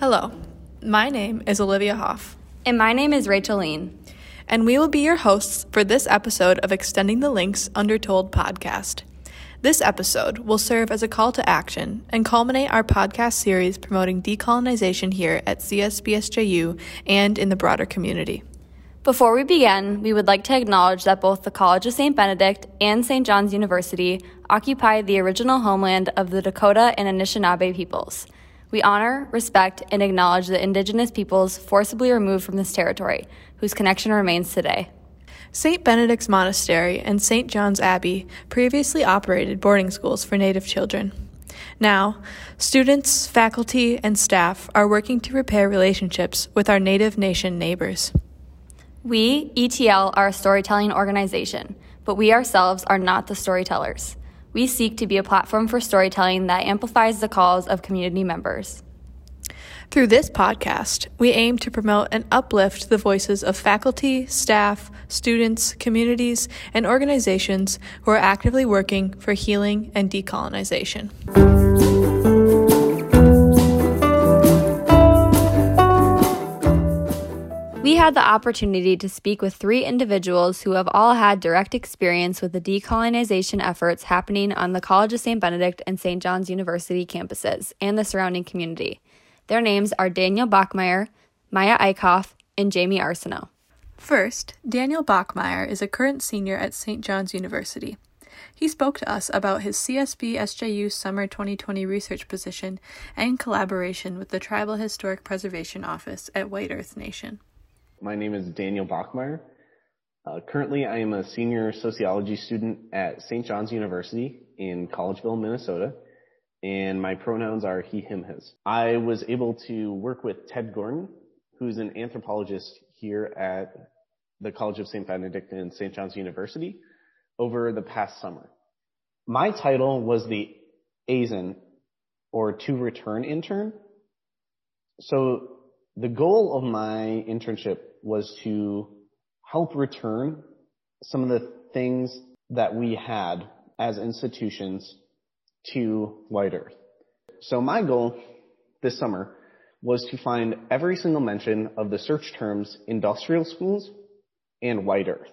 Hello, my name is Olivia Hoff, And my name is Rachel Lean. and we will be your hosts for this episode of Extending the Links Undertold podcast. This episode will serve as a call to action and culminate our podcast series promoting decolonization here at CSBSJU and in the broader community. Before we begin, we would like to acknowledge that both the College of St. Benedict and St. John's University occupy the original homeland of the Dakota and Anishinaabe peoples. We honor, respect, and acknowledge the Indigenous peoples forcibly removed from this territory, whose connection remains today. St. Benedict's Monastery and St. John's Abbey previously operated boarding schools for Native children. Now, students, faculty, and staff are working to repair relationships with our Native Nation neighbors. We, ETL, are a storytelling organization, but we ourselves are not the storytellers. We seek to be a platform for storytelling that amplifies the calls of community members. Through this podcast, we aim to promote and uplift the voices of faculty, staff, students, communities, and organizations who are actively working for healing and decolonization. We had the opportunity to speak with three individuals who have all had direct experience with the decolonization efforts happening on the College of St. Benedict and St. John's University campuses and the surrounding community. Their names are Daniel Bachmeyer, Maya Eichhoff, and Jamie Arsenault. First, Daniel Bachmeyer is a current senior at St. John's University. He spoke to us about his CSB SJU Summer 2020 research position and collaboration with the Tribal Historic Preservation Office at White Earth Nation. My name is Daniel Bachmeyer. Uh, currently, I am a senior sociology student at St. John's University in Collegeville, Minnesota, and my pronouns are he, him, his. I was able to work with Ted Gordon, who's an anthropologist here at the College of St. Benedict and St. John's University over the past summer. My title was the ASIN, or to return intern. So the goal of my internship was to help return some of the things that we had as institutions to White Earth. So my goal this summer was to find every single mention of the search terms industrial schools and White Earth.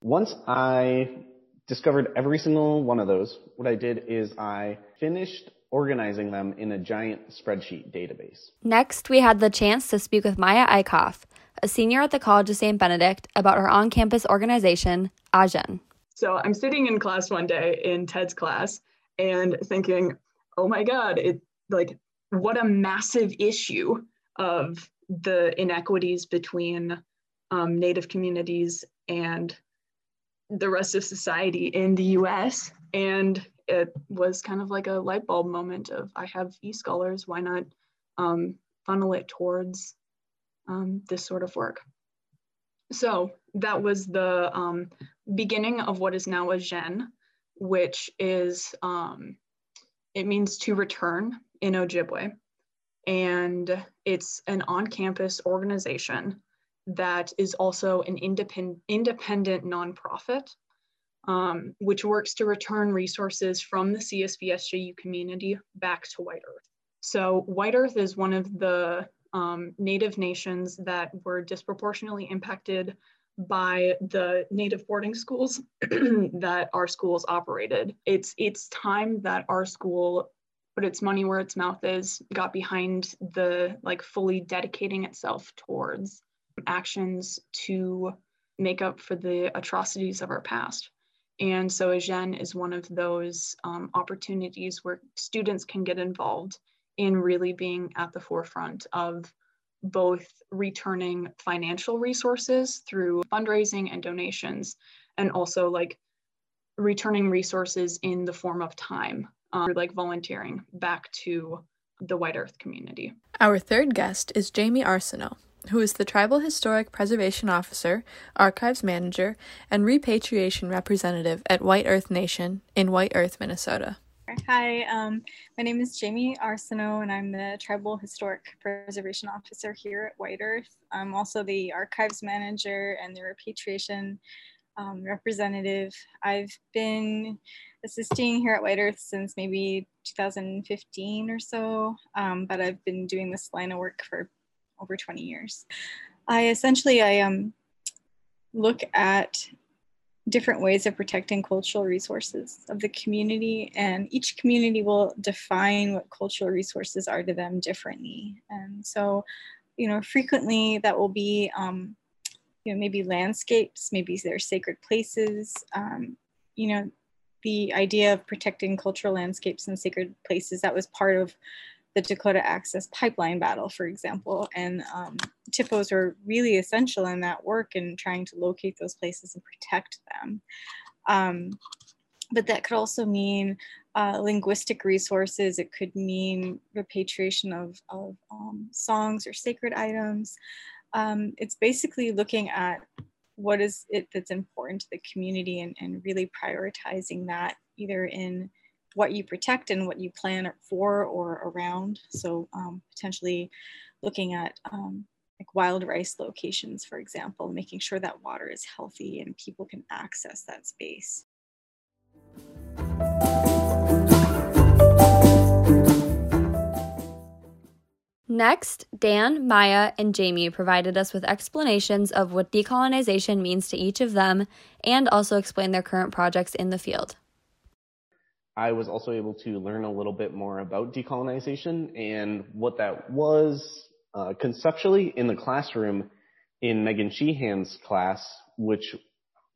Once I discovered every single one of those, what I did is I finished organizing them in a giant spreadsheet database. Next, we had the chance to speak with Maya Eichhoff, a senior at the College of St. Benedict, about her on campus organization, AGEN. So I'm sitting in class one day in Ted's class and thinking, oh my God, it like what a massive issue of the inequities between um, Native communities and the rest of society in the US. And it was kind of like a light bulb moment of I have e-scholars, why not um, funnel it towards um, this sort of work? So that was the um, beginning of what is now AGEN, which is, um, it means to return in Ojibwe. And it's an on-campus organization that is also an independent, independent nonprofit, um, which works to return resources from the CSBSJU community back to White Earth. So White Earth is one of the um, Native nations that were disproportionately impacted by the native boarding schools that our schools operated. It's it's time that our school put its money where its mouth is, got behind the like fully dedicating itself towards actions to make up for the atrocities of our past. And so AGEN is one of those um, opportunities where students can get involved in really being at the forefront of both returning financial resources through fundraising and donations, and also like returning resources in the form of time, um, like volunteering back to the White Earth community. Our third guest is Jamie Arsenault, who is the Tribal Historic Preservation Officer, Archives Manager, and Repatriation Representative at White Earth Nation in White Earth, Minnesota. Hi, um, my name is Jamie Arsenault, and I'm the Tribal Historic Preservation Officer here at White Earth. I'm also the Archives Manager and the Repatriation um, Representative. I've been assisting here at White Earth since maybe 2015 or so, um, but I've been doing this line of work for over 20 years. I essentially, I um, look at different ways of protecting cultural resources of the community and each community will define what cultural resources are to them differently and so you know frequently that will be um, you know maybe landscapes maybe they're sacred places um, you know the idea of protecting cultural landscapes and sacred places that was part of the Dakota Access Pipeline battle, for example. And um, THPOs are really essential in that work and trying to locate those places and protect them. Um, but that could also mean uh, linguistic resources. It could mean repatriation of, of um, songs or sacred items. Um, it's basically looking at what is it that's important to the community and, and really prioritizing that either in what you protect and what you plan for or around. So um, potentially looking at um, like wild rice locations, for example, making sure that water is healthy and people can access that space. Next, Dan, Maya, and Jamie provided us with explanations of what decolonization means to each of them and also explained their current projects in the field. I was also able to learn a little bit more about decolonization and what that was uh, conceptually in the classroom in Megan Sheehan's class, which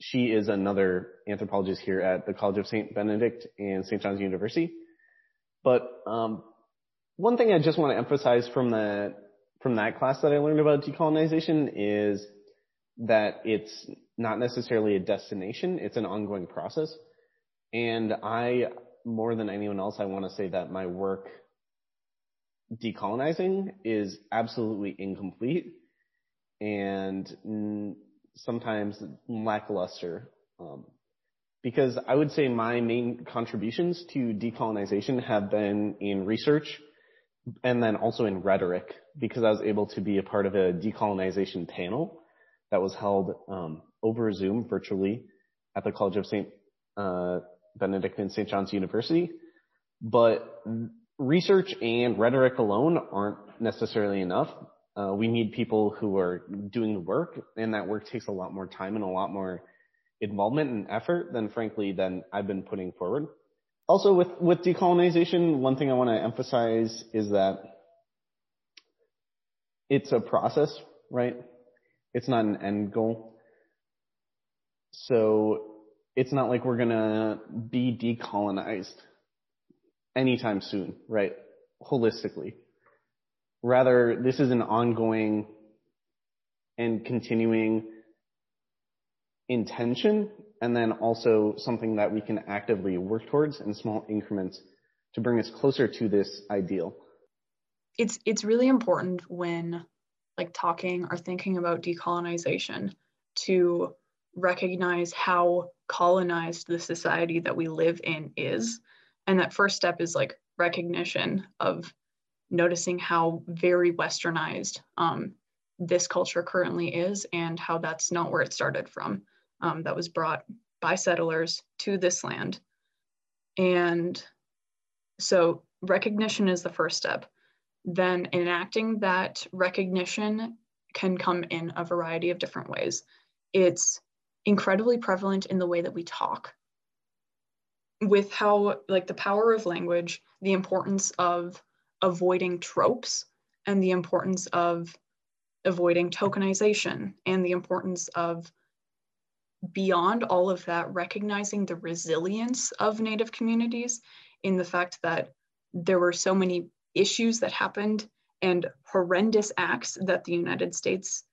she is another anthropologist here at the College of St. Benedict and St. John's University. But um, one thing I just want to emphasize from the from that class that I learned about decolonization is that it's not necessarily a destination; it's an ongoing process. And I more than anyone else, I want to say that my work decolonizing is absolutely incomplete and sometimes lackluster. Um, because I would say my main contributions to decolonization have been in research and then also in rhetoric because I was able to be a part of a decolonization panel that was held um, over Zoom virtually at the College of St. Uh, Benedict and St. John's University, but research and rhetoric alone aren't necessarily enough. Uh, we need people who are doing the work, and that work takes a lot more time and a lot more involvement and effort than, frankly, than I've been putting forward. Also, with with decolonization, one thing I want to emphasize is that it's a process, right? It's not an end goal. So it's not like we're gonna be decolonized anytime soon, right? Holistically. Rather, this is an ongoing and continuing intention and then also something that we can actively work towards in small increments to bring us closer to this ideal. It's it's really important when like talking or thinking about decolonization to recognize how colonized the society that we live in is. And that first step is like recognition of noticing how very westernized um, this culture currently is and how that's not where it started from. Um, that was brought by settlers to this land. And so recognition is the first step. Then enacting that recognition can come in a variety of different ways. It's incredibly prevalent in the way that we talk with how like the power of language the importance of avoiding tropes and the importance of avoiding tokenization and the importance of beyond all of that recognizing the resilience of native communities in the fact that there were so many issues that happened and horrendous acts that the united states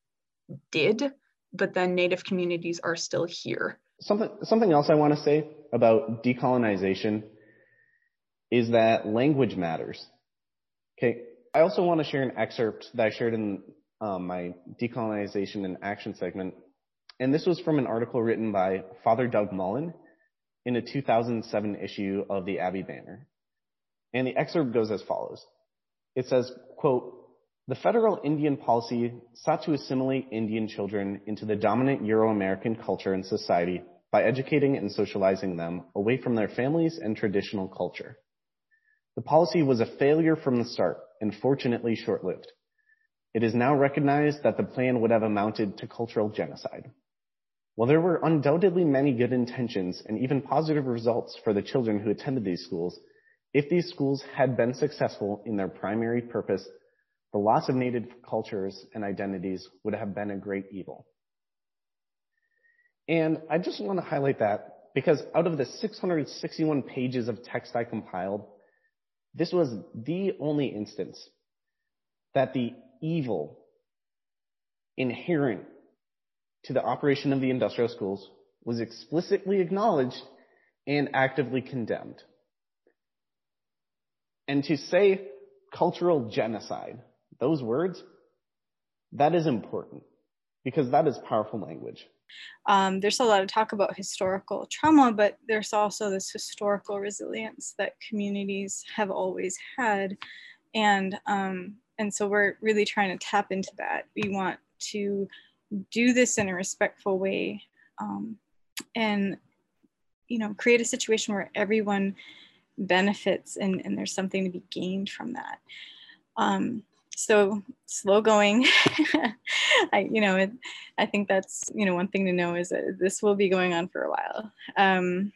did but then native communities are still here. Something, something else I want to say about decolonization is that language matters. Okay. I also want to share an excerpt that I shared in um, my decolonization and action segment. And this was from an article written by Father Doug Mullin in a 2007 issue of the Abbey Banner. And the excerpt goes as follows. It says, quote, the federal Indian policy sought to assimilate Indian children into the dominant Euro-American culture and society by educating and socializing them away from their families and traditional culture. The policy was a failure from the start and fortunately short-lived. It is now recognized that the plan would have amounted to cultural genocide. While there were undoubtedly many good intentions and even positive results for the children who attended these schools, if these schools had been successful in their primary purpose, the loss of native cultures and identities would have been a great evil. And I just want to highlight that because out of the 661 pages of text I compiled, this was the only instance that the evil inherent to the operation of the industrial schools was explicitly acknowledged and actively condemned. And to say cultural genocide, those words, that is important because that is powerful language. Um, there's a lot of talk about historical trauma, but there's also this historical resilience that communities have always had. And, um, and so we're really trying to tap into that. We want to do this in a respectful way um, and, you know, create a situation where everyone benefits and, and there's something to be gained from that. Um, so slow going. I, you know, it, I think that's, you know, one thing to know is that this will be going on for a while. Um,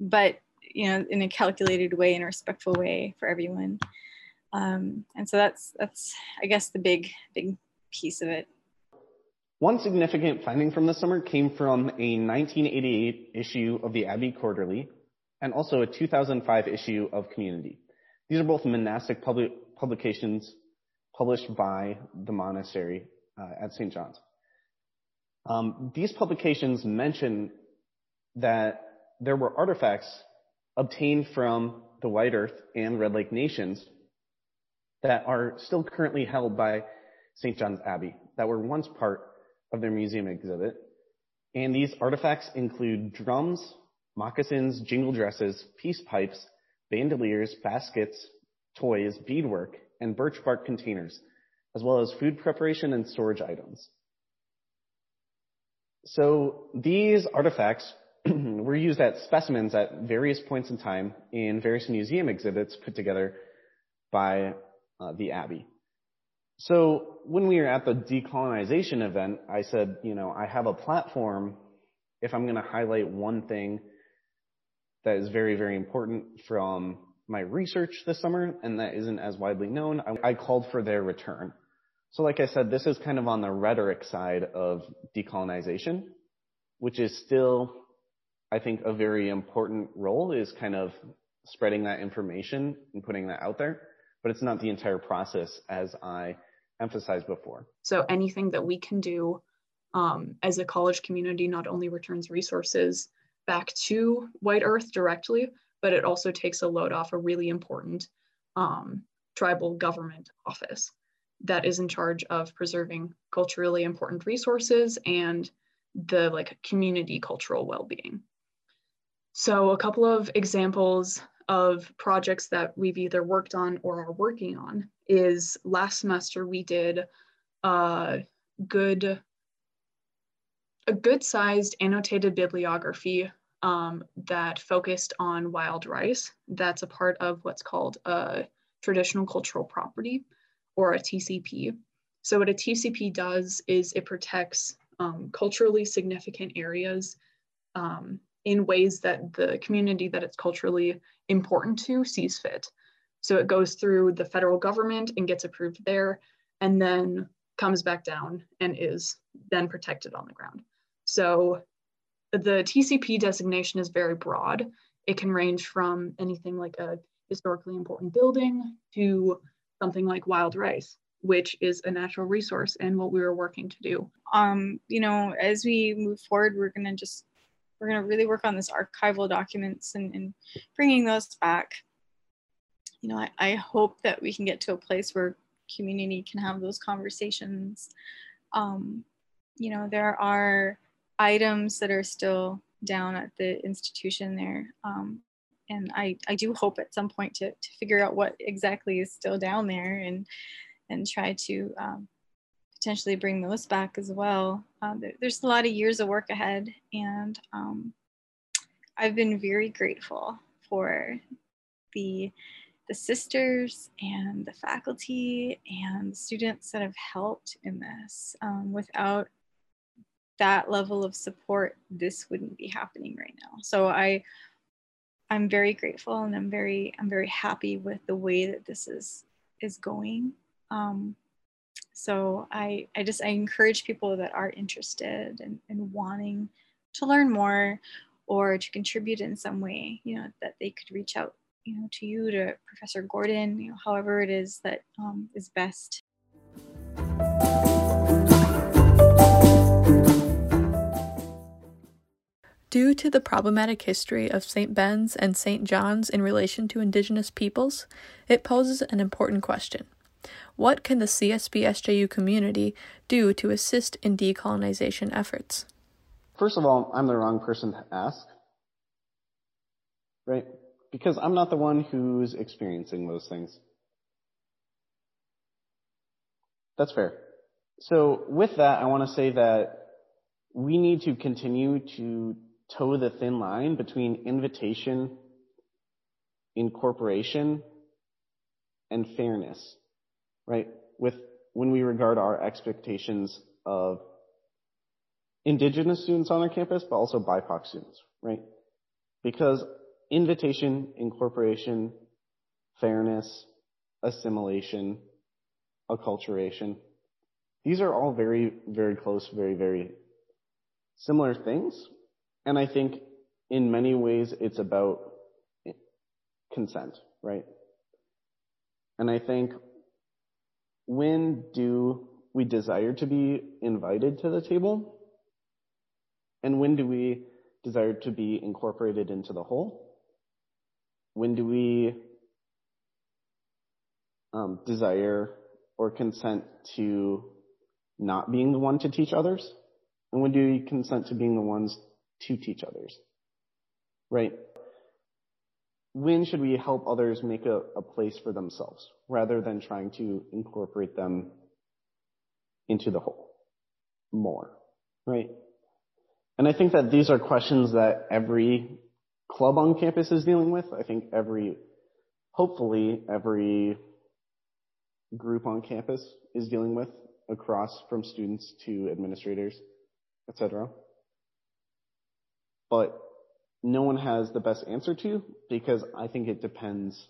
but, you know, in a calculated way, in a respectful way for everyone. Um, and so that's, that's, I guess, the big, big piece of it. One significant finding from the summer came from a 1988 issue of the Abbey Quarterly and also a 2005 issue of Community. These are both monastic public publications published by the monastery uh, at St. John's. Um, these publications mention that there were artifacts obtained from the White Earth and Red Lake nations that are still currently held by St. John's Abbey that were once part of their museum exhibit. And these artifacts include drums, moccasins, jingle dresses, peace pipes, bandoliers, baskets, toys, beadwork, and birch bark containers, as well as food preparation and storage items. So these artifacts were used as specimens at various points in time in various museum exhibits put together by uh, the Abbey. So when we were at the decolonization event, I said, you know, I have a platform if I'm going to highlight one thing that is very, very important from my research this summer and that isn't as widely known, I, I called for their return. So like I said, this is kind of on the rhetoric side of decolonization, which is still, I think, a very important role is kind of spreading that information and putting that out there. But it's not the entire process as I emphasized before. So anything that we can do um, as a college community not only returns resources back to White Earth directly, but it also takes a load off a really important um, tribal government office that is in charge of preserving culturally important resources and the like community cultural well-being. So a couple of examples of projects that we've either worked on or are working on is last semester we did a good a good sized annotated bibliography um, that focused on wild rice. That's a part of what's called a traditional cultural property or a TCP. So what a TCP does is it protects um, culturally significant areas um, in ways that the community that it's culturally important to sees fit. So it goes through the federal government and gets approved there, and then comes back down and is then protected on the ground. So the TCP designation is very broad. It can range from anything like a historically important building to something like wild rice, which is a natural resource and what we were working to do. Um, you know, as we move forward, we're going to just we're going to really work on this archival documents and, and bringing those back. You know, I, I hope that we can get to a place where community can have those conversations. Um, you know, there are items that are still down at the institution there. Um, and I, I do hope at some point to, to figure out what exactly is still down there and and try to um, potentially bring those back as well. Uh, there, there's a lot of years of work ahead, and um, I've been very grateful for the the sisters and the faculty and the students that have helped in this. Um, without that level of support, this wouldn't be happening right now. So I, I'm very grateful and I'm very, I'm very happy with the way that this is is going. Um, so I, I just I encourage people that are interested and, and wanting to learn more or to contribute in some way, you know, that they could reach out, you know, to you, to Professor Gordon, you know, however it is that um, is best. Due to the problematic history of St. Ben's and St. John's in relation to Indigenous peoples, it poses an important question. What can the CSB community do to assist in decolonization efforts? First of all, I'm the wrong person to ask. Right? Because I'm not the one who's experiencing those things. That's fair. So with that, I want to say that we need to continue to toe the thin line between invitation, incorporation, and fairness, right? With when we regard our expectations of indigenous students on our campus, but also BIPOC students, right? Because invitation, incorporation, fairness, assimilation, acculturation, these are all very, very close, very, very similar things, and I think in many ways it's about consent, right? And I think when do we desire to be invited to the table? And when do we desire to be incorporated into the whole? When do we um, desire or consent to not being the one to teach others? And when do we consent to being the ones to teach others. Right? When should we help others make a, a place for themselves rather than trying to incorporate them into the whole more? Right? And I think that these are questions that every club on campus is dealing with. I think every, hopefully every group on campus is dealing with across from students to administrators, etc but no one has the best answer to because I think it depends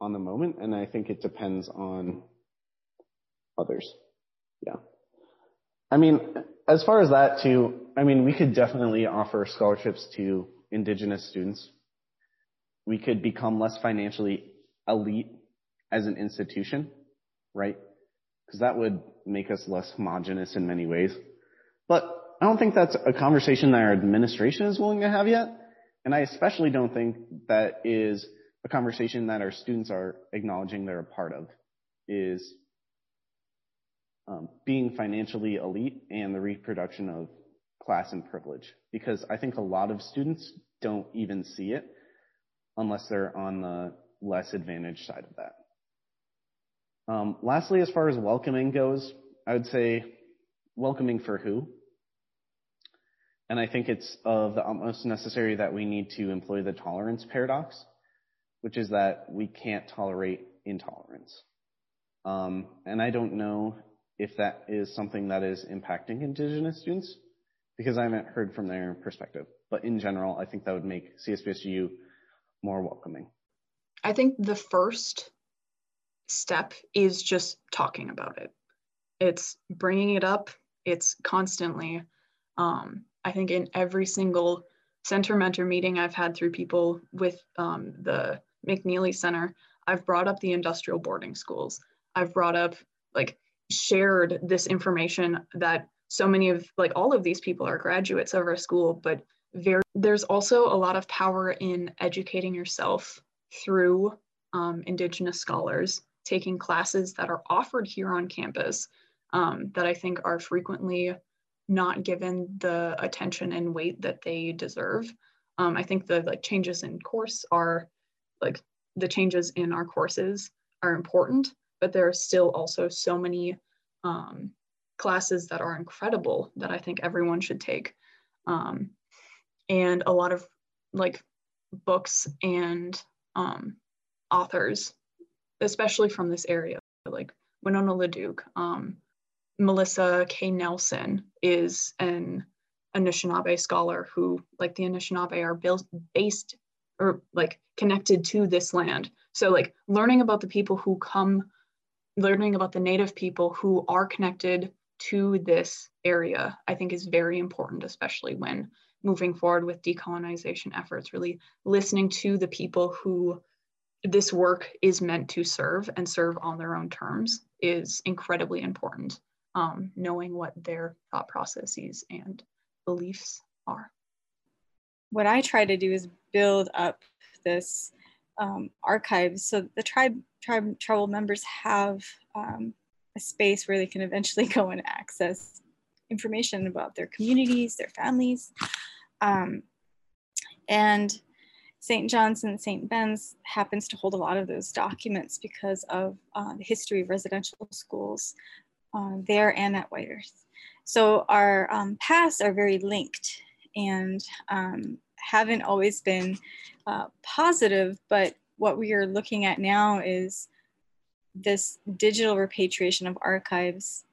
on the moment and I think it depends on others. Yeah. I mean, as far as that too, I mean, we could definitely offer scholarships to indigenous students. We could become less financially elite as an institution, right? Because that would make us less homogenous in many ways. But I don't think that's a conversation that our administration is willing to have yet. And I especially don't think that is a conversation that our students are acknowledging they're a part of is um, being financially elite and the reproduction of class and privilege. Because I think a lot of students don't even see it unless they're on the less advantaged side of that. Um, lastly, as far as welcoming goes, I would say welcoming for who? And I think it's of the utmost necessary that we need to employ the tolerance paradox, which is that we can't tolerate intolerance. Um, and I don't know if that is something that is impacting Indigenous students because I haven't heard from their perspective. But in general, I think that would make CSBSU more welcoming. I think the first step is just talking about it. It's bringing it up. It's constantly um, I think in every single center mentor meeting I've had through people with um, the McNeely Center, I've brought up the industrial boarding schools. I've brought up, like, shared this information that so many of, like, all of these people are graduates of our school, but very, there's also a lot of power in educating yourself through um, Indigenous scholars, taking classes that are offered here on campus um, that I think are frequently not given the attention and weight that they deserve. Um, I think the like changes in course are like the changes in our courses are important, but there are still also so many um, classes that are incredible that I think everyone should take. Um, and a lot of like books and um, authors, especially from this area, like Winona LaDuke, um, Melissa K. Nelson is an Anishinaabe scholar who, like the Anishinaabe, are built based or like connected to this land. So, like learning about the people who come, learning about the Native people who are connected to this area, I think is very important, especially when moving forward with decolonization efforts, really listening to the people who this work is meant to serve and serve on their own terms is incredibly important. Um, knowing what their thought processes and beliefs are. What I try to do is build up this um, archives so the tribe, tribe tribal members have um, a space where they can eventually go and access information about their communities, their families. Um, and St. John's and St. Ben's happens to hold a lot of those documents because of uh, the history of residential schools uh, there and at White Earth. So our um, paths are very linked and um, haven't always been uh, positive, but what we are looking at now is this digital repatriation of archives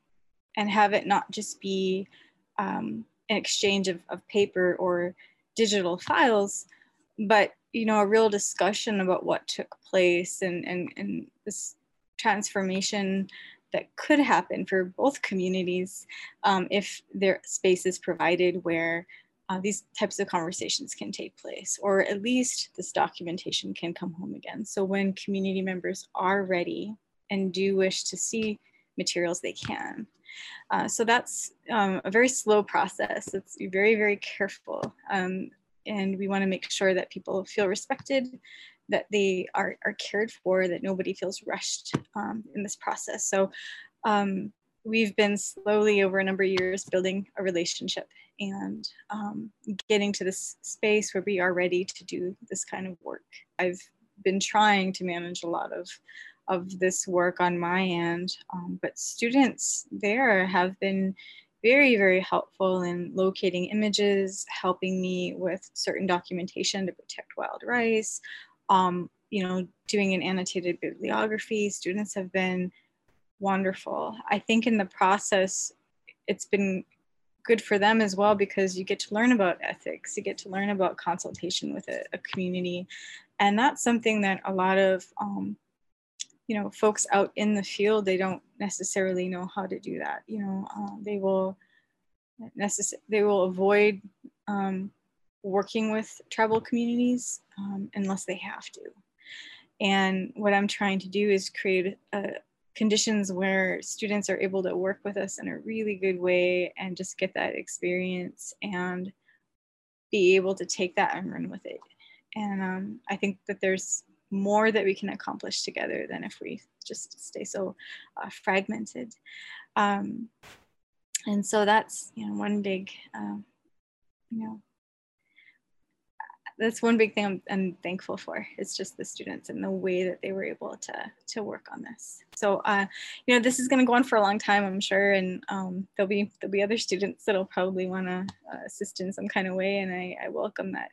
and have it not just be um, an exchange of, of paper or digital files, but you know a real discussion about what took place and and, and this transformation that could happen for both communities um, if their space is provided where uh, these types of conversations can take place, or at least this documentation can come home again. So when community members are ready and do wish to see materials, they can. Uh, so that's um, a very slow process. It's very, very careful. Um, and we want to make sure that people feel respected, that they are, are cared for, that nobody feels rushed um, in this process. So um, we've been slowly over a number of years building a relationship and um, getting to this space where we are ready to do this kind of work. I've been trying to manage a lot of of this work on my end, um, but students there have been very, very helpful in locating images, helping me with certain documentation to protect wild rice, um, you know, doing an annotated bibliography. Students have been wonderful. I think in the process, it's been good for them as well because you get to learn about ethics, you get to learn about consultation with a, a community. And that's something that a lot of um, you know folks out in the field they don't necessarily know how to do that you know uh, they will necess- they will avoid um, working with tribal communities um, unless they have to and what i'm trying to do is create uh, conditions where students are able to work with us in a really good way and just get that experience and be able to take that and run with it and um, i think that there's more that we can accomplish together than if we just stay so uh, fragmented. Um, and so that's you know one big um, you know that's one big thing I'm, I'm, thankful for. It's just the students and the way that they were able to to work on this. So, uh, you know, this is going to go on for a long time, I'm sure, and um, there'll be there'll be other students that'll probably want to uh, assist in some kind of way, and I, I welcome that